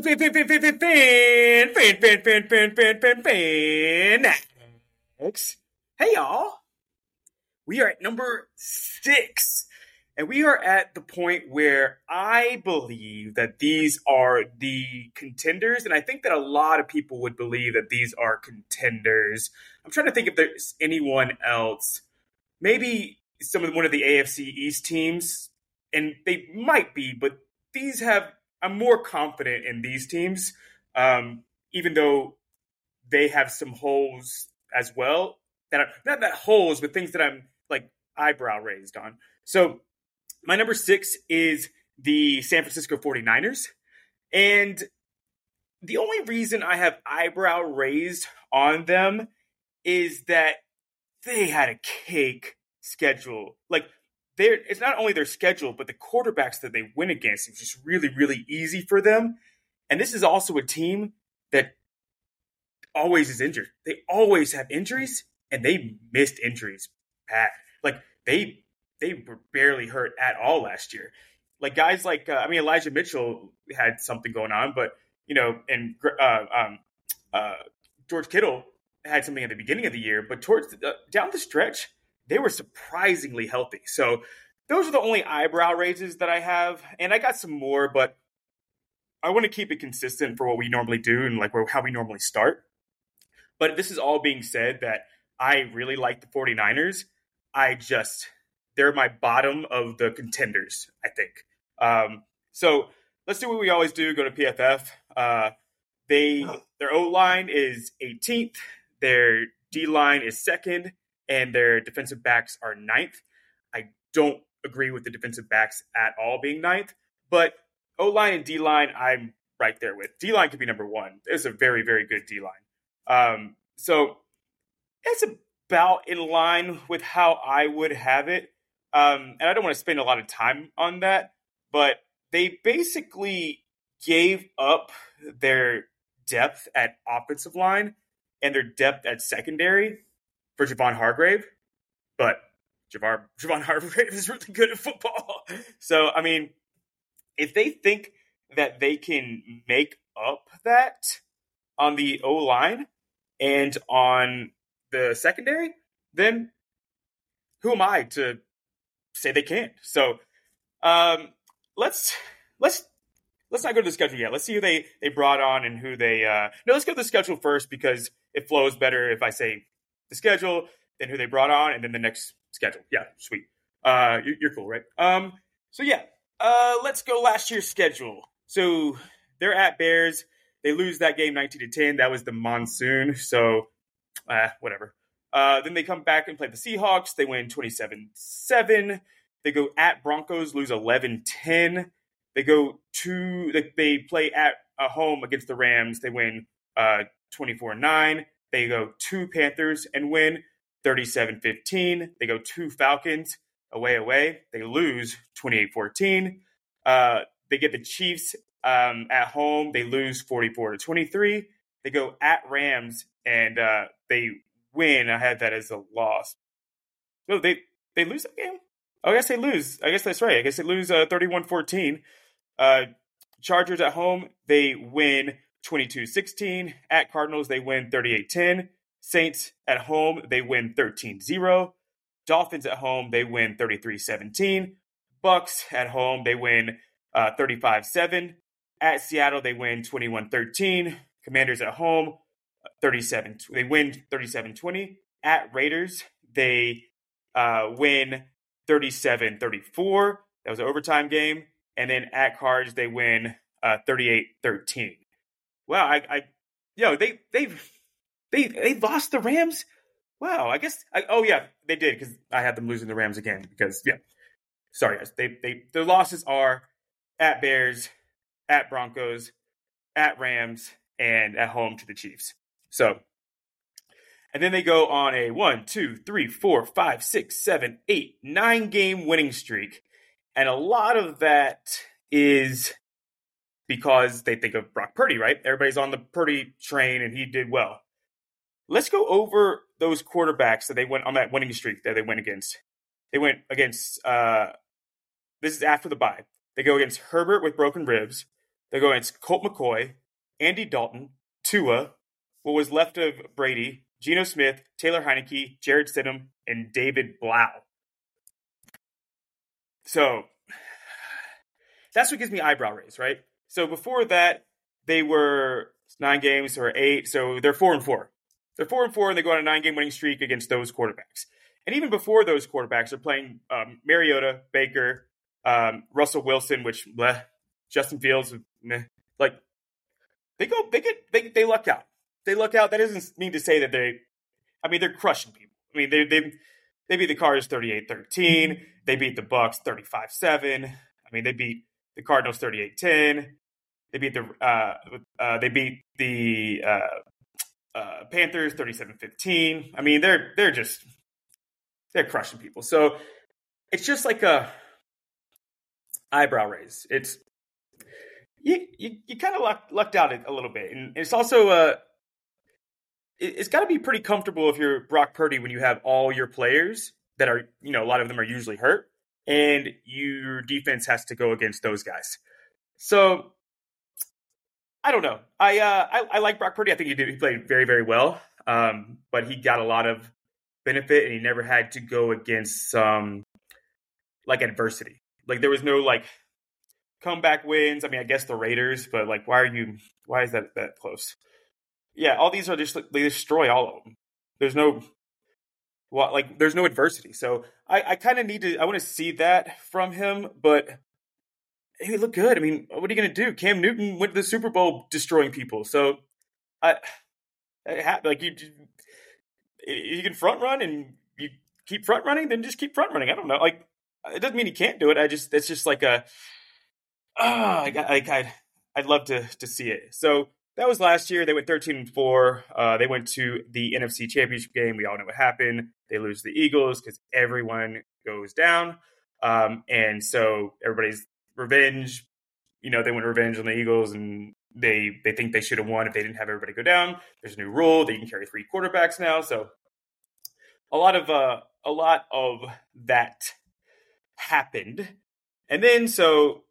Fan, fan, fan, fan, fan, fan, fan, fan, fan, fan, fan, fan, fan. Next. Hey, y'all. We are at number six. And we are at the point where I believe that these are the contenders. And I think that a lot of people would believe that these are contenders. I'm trying to think if there's anyone else. Maybe some of one of the AFC East teams. And they might be, but these have I'm more confident in these teams, um, even though they have some holes as well. That are not that holes, but things that I'm like eyebrow raised on. So my number six is the San Francisco 49ers. And the only reason I have eyebrow raised on them is that they had a cake schedule. Like they're, it's not only their schedule, but the quarterbacks that they win against is just really, really easy for them. And this is also a team that always is injured. They always have injuries, and they missed injuries bad. Like they they were barely hurt at all last year. Like guys like uh, I mean Elijah Mitchell had something going on, but you know, and uh, um, uh, George Kittle had something at the beginning of the year, but towards the, uh, down the stretch, they were surprisingly healthy. So those are the only eyebrow raises that I have, and I got some more, but I want to keep it consistent for what we normally do and like how we normally start. But this is all being said that I really like the 49ers. I just they're my bottom of the contenders, I think. Um, so let's do what we always do, go to PFF. Uh, they their O line is 18th, their D line is second, and their defensive backs are ninth. I don't agree with the defensive backs at all being ninth, but O line and D line, I'm right there with. D line could be number one. It's a very, very good D line. Um, so it's about in line with how I would have it. Um, and I don't want to spend a lot of time on that, but they basically gave up their depth at offensive line and their depth at secondary for Javon Hargrave, but Javon, Javon Hargrave is really good at football. So, I mean, if they think that they can make up that on the O line and on the secondary, then who am I to say they can't? So, um, let's let's let's not go to the schedule yet. Let's see who they they brought on and who they. Uh, no, let's go to the schedule first because it flows better if I say the schedule, then who they brought on, and then the next schedule. Yeah, sweet. Uh, you're cool, right? Um, so yeah, uh, let's go last year's schedule. So they're at Bears. They lose that game 19 to 10. That was the monsoon. So, uh, whatever. Uh, then they come back and play the Seahawks. They win 27 7. They go at Broncos, lose 11 10. They go to, they, play at a home against the Rams. They win uh, 24 9. They go to Panthers and win 37 15. They go to Falcons away, away. They lose 28 14. Uh, they get the Chiefs um, at home. They lose 44 to 23. They go at Rams and uh, they win. I had that as a loss. No, they, they lose that game? Oh, I guess they lose. I guess that's right. I guess they lose uh, 31 14. Uh, Chargers at home, they win 22 16. At Cardinals, they win 38 10. Saints at home, they win 13 0. Dolphins at home, they win 33 17. Bucks at home, they win uh, 35 uh, 7. At Seattle, they win 21 13. Commanders at home, 37 they win 37 20. At Raiders, they uh, win 37 34. That was an overtime game. And then at Cards, they win uh, 38 13 wow, I, I you know, they they've they they lost the Rams. Wow, I guess. I, oh yeah, they did because I had them losing the Rams again. Because yeah, sorry guys, they they their losses are at Bears, at Broncos, at Rams, and at home to the Chiefs. So, and then they go on a one, two, three, four, five, six, seven, eight, nine game winning streak, and a lot of that is because they think of Brock Purdy, right? Everybody's on the Purdy train and he did well. Let's go over those quarterbacks that they went on that winning streak that they went against. They went against, uh, this is after the bye. They go against Herbert with broken ribs, They go against Colt McCoy, Andy Dalton, Tua, what was left of Brady, Geno Smith, Taylor Heinicke, Jarrett Stidham, and David Blough. So that's what gives me eyebrow raise, right? So before that, they were nine games or eight, so they're four and four. They're four and four, and they go on a nine-game winning streak against those quarterbacks. And even before those quarterbacks, they're playing um, Mariota, Baker, um, Russell Wilson, which bleh, Justin Fields, meh. like they go, they get, they they luck out. They luck out. That doesn't mean to say that they. I mean, they're crushing people. I mean, they they they beat the Cardinals 38-13. They beat the Bucks 35-7. I mean, they beat the Cardinals 38-10. They beat the uh, uh, they beat the uh, uh Panthers 37-15. I mean, they're they're just they're crushing people. So it's just like a eyebrow raise. It's you you, you kind of lucked, lucked out a little bit, and it's also uh it's got to be pretty comfortable if you're Brock Purdy when you have all your players that are you know a lot of them are usually hurt, and your defense has to go against those guys. So I don't know. I uh, I, I like Brock Purdy. I think he did. He played very very well, um, but he got a lot of benefit, and he never had to go against some like adversity. Like there was no like comeback wins. I mean, I guess the Raiders, but like, why are you? Why is that that close? Yeah, all these are just they destroy all of them. There's no well, like there's no adversity. So I, I kind of need to. I want to see that from him, but he looked good. I mean, what are you going to do? Cam Newton went to the Super Bowl destroying people. So I, I like you you can front run and you keep front running, then just keep front running. I don't know. Like it doesn't mean he can't do it. I just it's just like a ah, I got like I'd I'd love to to see it. So that was last year. They went 13 and four. Uh, they went to the NFC Championship game. We all know what happened. They lose the Eagles because everyone goes down, um, and so everybody's revenge. You know, they went revenge on the Eagles, and they they think they should have won if they didn't have everybody go down. There's a new rule that you can carry three quarterbacks now, so a lot of uh, a lot of that happened, and then so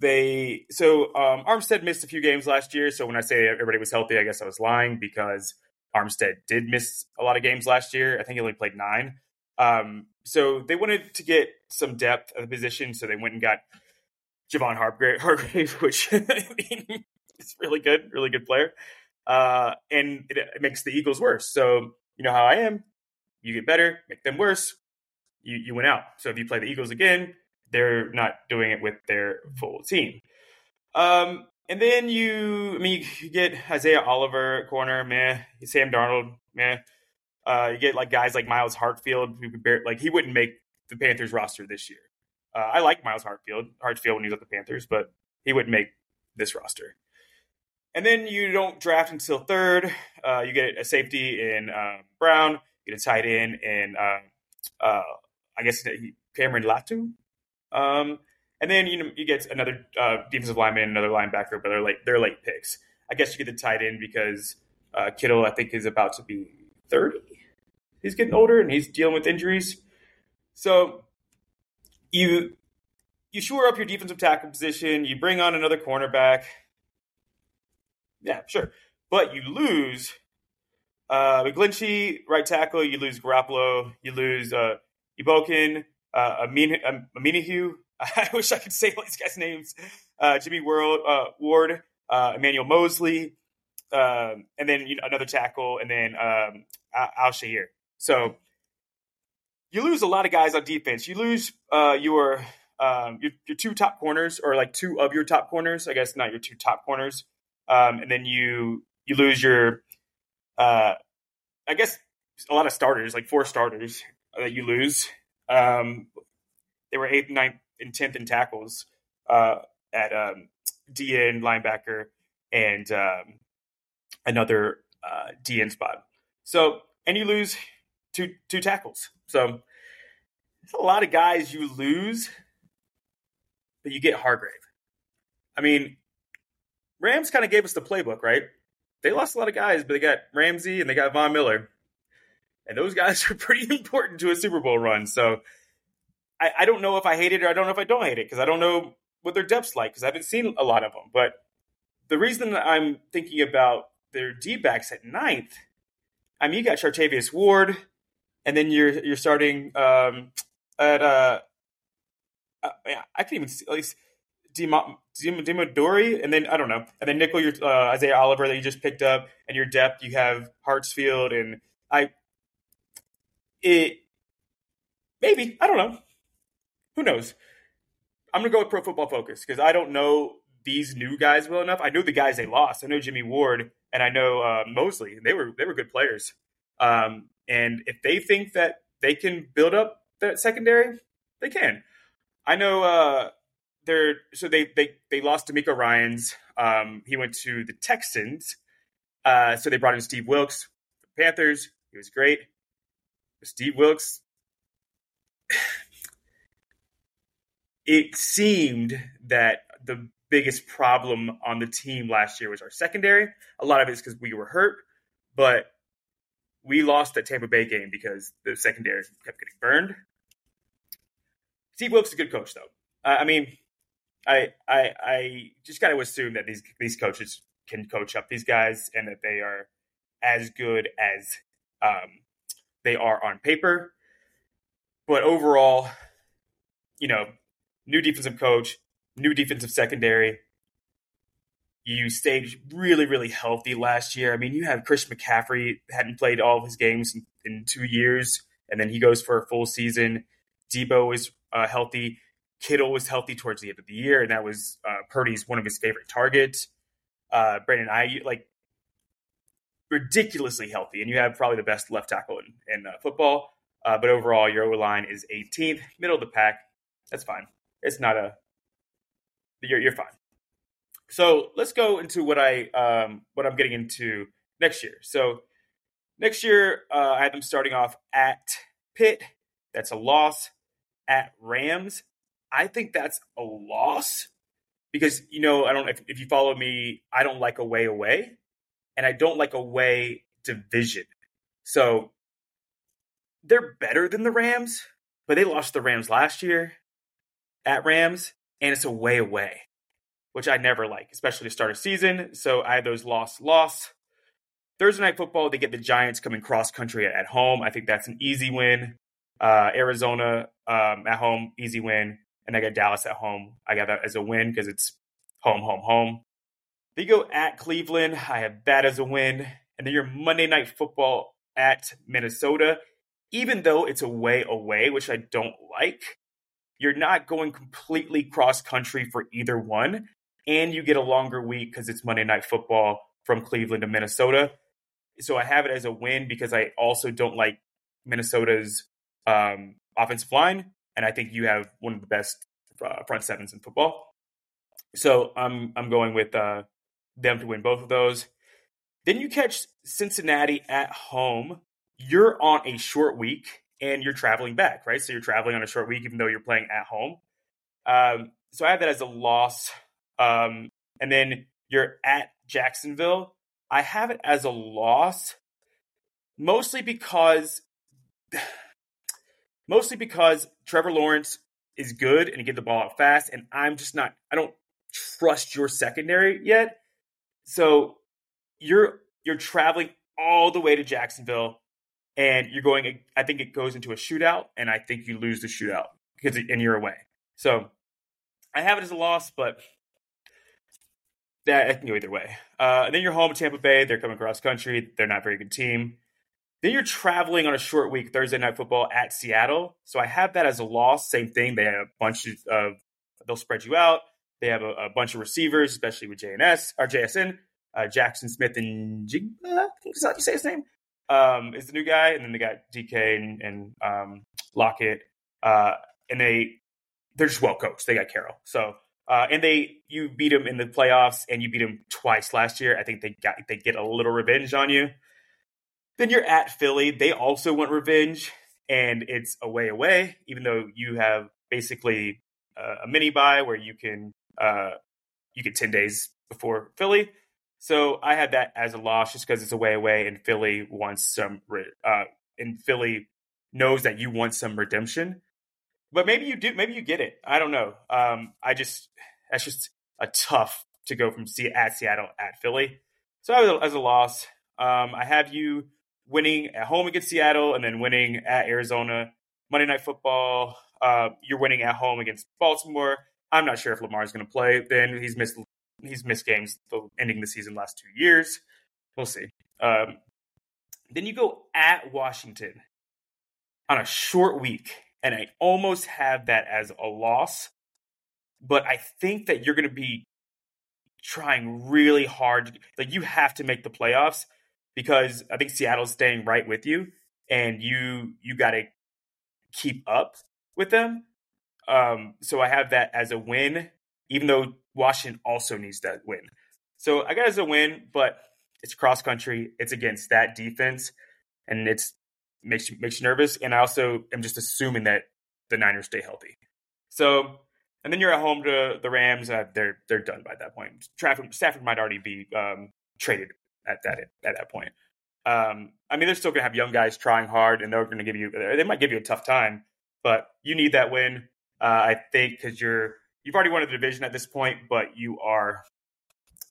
they so um, Armstead missed a few games last year. So when I say everybody was healthy, I guess I was lying because Armstead did miss a lot of games last year. I think he only played nine. Um, so they wanted to get some depth at the position, so they went and got Javon Hargrave, Hargrave which is really good, really good player. Uh, and it, it, makes the Eagles worse. So you know how I am. You get better, make them worse. You you went out. So if you play the Eagles again, they're not doing it with their full team. Um, and then you, I mean, you get Isaiah Oliver corner, meh. Sam Darnold, meh. Uh, you get like guys like Myles Hartsfield, who could bear, like he wouldn't make the Panthers roster this year. Uh, I like Myles Hartsfield, Hartsfield when he was at the Panthers, but he wouldn't make this roster. And then you don't draft until third. Uh, you get a safety in uh, Brown. You get a tight end in, uh, uh, I guess, Cameron Latu. Um, and then you you get another uh, defensive lineman, another linebacker, but they're late they're late picks. I guess you get the tight end because uh, Kittle I think is about to be thirty. He's getting older and he's dealing with injuries. So you you shore up your defensive tackle position. You bring on another cornerback. Yeah, sure, but you lose uh, McGlinchey, right tackle. You lose Garoppolo. You lose uh, Ebukam, uh, Amin, um, Omenihu. I wish I could say all these guys' names. Uh, Jimmy World, uh, Ward, uh, Emmanuel Moseley, um, and then you know, another tackle, and then um, Al-Shaair. So you lose a lot of guys on defense. You lose uh, your, um, your, your two top corners, or like two of your top corners. I guess not your two top corners, um, and then you you lose your, uh, I guess a lot of starters, like four starters that you lose, um, they were eighth, ninth, and tenth in tackles uh, at um, DN linebacker and um, another uh, DN spot. So, and you lose two two tackles. So, it's a lot of guys you lose, but you get Hargrave. I mean, Rams kind of gave us the playbook, right? They lost a lot of guys, but they got Ramsey and they got Von Miller and those guys are pretty important to a Super Bowl run. So I, I don't know if I hate it or I don't know if I don't hate it because I don't know what their depth's like because I haven't seen a lot of them. But the reason I'm thinking about their D backs at ninth, I mean, you got Chartavius Ward, and then you're you're starting um, at uh, uh, I can even see, at least Deommodore, and then I don't know, and then nickel your uh, Isaiah Oliver that you just picked up, and your depth you have Hartsfield, and I it maybe I don't know, who knows. I'm gonna go with Pro Football Focus because I don't know these new guys well enough. I know the guys they lost. I know Jimmy Ward and I know uh, Moseley. They were they were good players. Um, and if they think that they can build up that secondary, they can. I know uh, they're so they they they lost DeMeco Ryans. Um, he went to the Texans. Uh, so they brought in Steve Wilks, the Panthers. He was great. Steve Wilks. It seemed that the biggest problem on the team last year was our secondary. A lot of it is because we were hurt, but we lost that Tampa Bay game because the secondary kept getting burned. Steve Wilks is a good coach, though. I mean, I I I just got to assume that these these coaches can coach up these guys and that they are as good as um, they are on paper. But overall, you know, new defensive coach, new defensive secondary. You stayed really, really healthy last year. I mean, you have Chris McCaffrey hadn't played all of his games in, in two years, and then he goes for a full season. Debo is uh, healthy. Kittle was healthy towards the end of the year, and that was uh, Purdy's one of his favorite targets. Uh, Brandon Aiyuk ridiculously healthy, and you have probably the best left tackle in, in uh, football. Uh, but overall, your O line is 18th, middle of the pack. That's fine. It's not a you're you're fine. So let's go into what I um, what I'm getting into next year. So next year, uh, I have them starting off at Pitt. That's a loss. At Rams, I think that's a loss because you know I don't if, if you follow me, I don't like away away, and I don't like away division. So they're better than the Rams, but they lost the Rams last year at Rams, and it's away away, which I never like, especially to start a season. So I had those loss loss. Thursday night football, they get the Giants coming cross country at, home. I think that's an easy win. Uh, Arizona um, at home, easy win. And I got Dallas at home. I got that as a win because it's home, home, home. They go at Cleveland. I have that as a win. And then your Monday night football at Minnesota, even though it's away away, which I don't like, you're not going completely cross country for either one. And you get a longer week because it's Monday Night Football from Cleveland to Minnesota. So I have it as a win because I also don't like Minnesota's um, offensive line. And I think you have one of the best uh, front sevens in football. So I'm I'm going with uh, them to win both of those. Then you catch Cincinnati at home. You're on a short week and you're traveling back, right? So you're traveling on a short week, even though you're playing at home. Um, so I have that as a loss. Um, and then you're at Jacksonville. I have it as a loss, mostly because, mostly because Trevor Lawrence is good and he get the ball out fast, and I'm just not. I don't trust your secondary yet. So you're you're traveling all the way to Jacksonville and you're going. I think it goes into a shootout, and I think you lose the shootout because and you're away. So I have it as a loss, but that I can go either way. Uh, and then you're home Tampa Bay. They're coming cross country. They're not a very good team. Then you're traveling on a short week, Thursday night football at Seattle. So I have that as a loss. Same thing. They have a bunch of, they'll spread you out. They have a, a bunch of receivers, especially with JNS or JSN, uh, Jaxon Smith-Njigba. I think how you say his name um, is the new guy, and then they got DK and, and um, Lockett, uh, and they they're just well coached. They got Carroll, so uh, and they you beat them in the playoffs, and you beat them twice last year. I think they got they get a little revenge on you. Then you're at Philly. They also want revenge, and it's away away. Even though you have basically uh, a mini bye where you can uh, you get ten days before Philly. So I had that as a loss just because it's away away, and Philly wants some. Uh, and Philly knows that you want some redemption, but maybe you do. Maybe you get it. I don't know. Um, I just that's just a tough to go from at Seattle at Philly. So as a, as a loss, um, I have you winning at home against Seattle and then winning at Arizona. Monday Night Football, uh, you're winning at home against Baltimore. I'm not sure if Lamar is going to play. Then he's missed he's missed games ending the season last two years. We'll see. Um, then you go at Washington on a short week, and I almost have that as a loss. But I think that you're going to be trying really hard. Like you have to make the playoffs because I think Seattle's staying right with you, and you you got to keep up with them. Um, so I have that as a win, even though Washington also needs that win. So I got as a win, but it's cross country. It's against that defense, and it's makes you makes you nervous. And I also am just assuming that the Niners stay healthy. So, and then you're at home to the Rams. Uh, they're they're done by that point. Stafford, Stafford might already be um, traded at that at that point. Um, I mean, they're still going to have young guys trying hard, and they're going to give you. They might give you a tough time, but you need that win. Uh, I think because you're you've already won the division at this point, but you are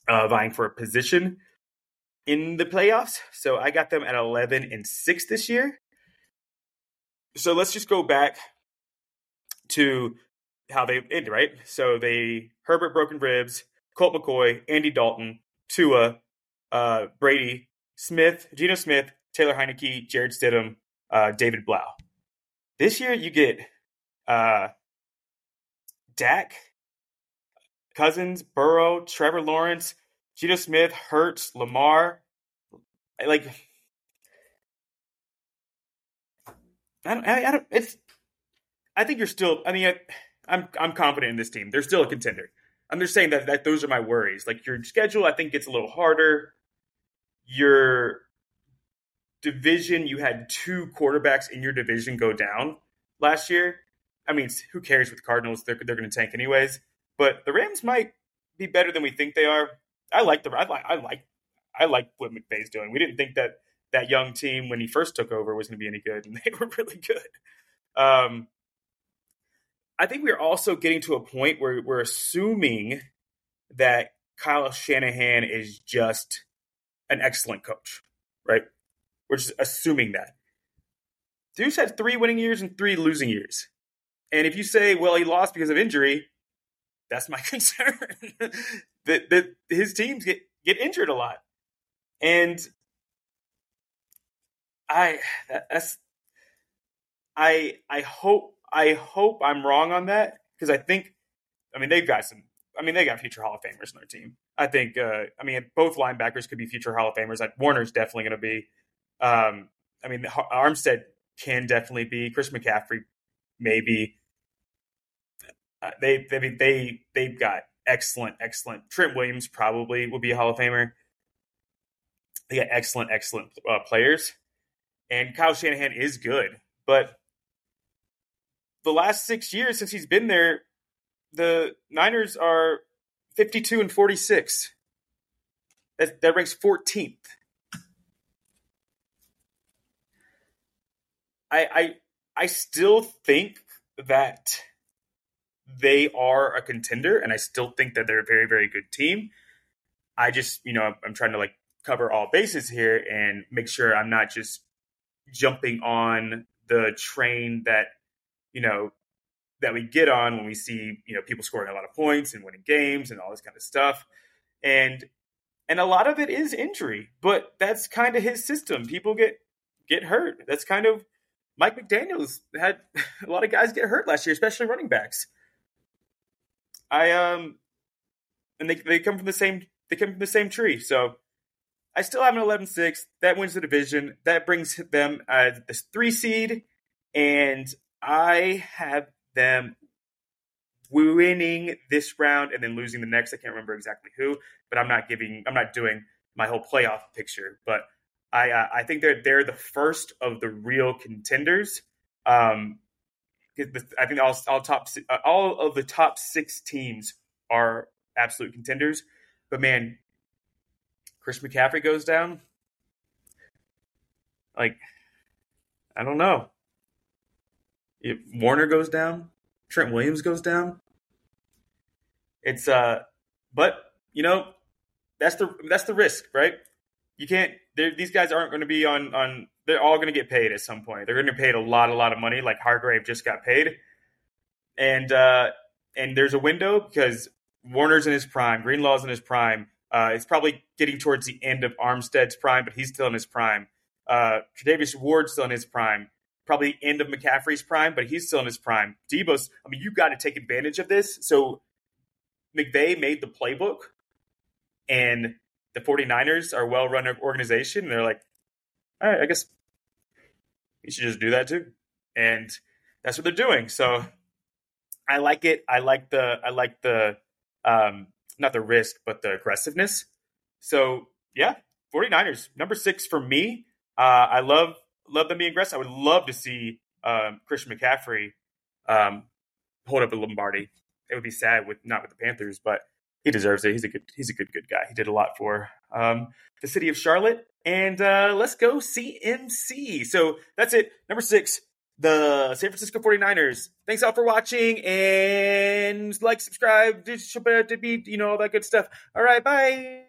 uh, vying for a position in the playoffs. So I got them at 11 and 6 this year. So let's just go back to how they ended, right? So they Herbert broken ribs, Colt McCoy, Andy Dalton, Tua, uh, Brady, Smith, Geno Smith, Taylor Heinicke, Jarrett Stidham, uh, David Blough. This year you get uh, Dak, Cousins, Burrow, Trevor Lawrence, Geno Smith, Hurts, Lamar. Like, I don't, I, I don't. It's. I think you're still. I mean, I, I'm I'm confident in this team. They're still a contender. I'm just saying that that those are my worries. Like your schedule, I think gets a little harder. Your division, you had two quarterbacks in your division go down last year. I mean, who cares with Cardinals? They're they're going to tank anyways. But the Rams might be better than we think they are. I like the I like I like I like what McVay's doing. We didn't think that that young team when he first took over was going to be any good, and they were really good. Um, I think we're also getting to a point where we're assuming that Kyle Shanahan is just an excellent coach, right? We're just assuming that. Deuce had three winning years and three losing years. And if you say, well, he lost because of injury, that's my concern. that that his teams get get injured a lot, and I that's I I hope I hope I'm wrong on that because I think I mean they've got some I mean they got future Hall of Famers in their team. I think uh, I mean both linebackers could be future Hall of Famers. Like Warner's definitely going to be. Um, I mean Armstead can definitely be. Chris McCaffrey maybe. Uh, they they they they've got excellent excellent. Trent Williams probably will be a Hall of Famer. They got excellent excellent uh, players, and Kyle Shanahan is good, but the last six years since he's been there, the Niners are fifty two and forty six. That that ranks fourteenth. I I I still think that they are a contender, and I still think that they're a very, very good team. I just, you know, I'm trying to like cover all bases here and make sure I'm not just jumping on the train that, you know, that we get on when we see, you know, people scoring a lot of points and winning games and all this kind of stuff. And and a lot of it is injury, but that's kind of his system. People get get hurt. That's kind of Mike McDaniel's had a lot of guys get hurt last year, especially running backs. I um, and they they come from the same they come from the same tree. So I still have an 11-6. That wins the division. That brings them as the three seed, and I have them winning this round and then losing the next. I can't remember exactly who, but I'm not giving. I'm not doing my whole playoff picture, but I uh, I think they're they're the first of the real contenders. Um, I think all, all top uh, all of the top six teams are absolute contenders. But man, Chris McCaffrey goes down. Like, I don't know. If Warner goes down, Trent Williams goes down. It's uh, but you know, that's the that's the risk, right? You can't. These guys aren't going to be on on. They're all going to get paid at some point. They're going to get paid a lot, a lot of money. Like Hargrave just got paid, and uh, and there's a window because Warner's in his prime, Greenlaw's in his prime. Uh, it's probably getting towards the end of Armstead's prime, but he's still in his prime. Uh, Tre'Davious Ward's still in his prime. Probably end of McCaffrey's prime, but he's still in his prime. Deebo's. I mean, you've got to take advantage of this. So McVay made the playbook, and the 49ers are a well-run organization. And they're like, all right, I guess you should just do that too. And that's what they're doing. So I like it. I like the I like the um not the risk, but the aggressiveness. So yeah, 49ers, number six for me. Uh, I love love them being aggressive. I would love to see um, Christian McCaffrey um, hold up a Lombardi. It would be sad with not with the Panthers, but he deserves it. He's a good he's a good good guy. He did a lot for um, the city of Charlotte. And uh, let's go CMC. So that's it. Number six, the San Francisco 49ers. Thanks all for watching and like, subscribe, you know, all that good stuff. All right, bye.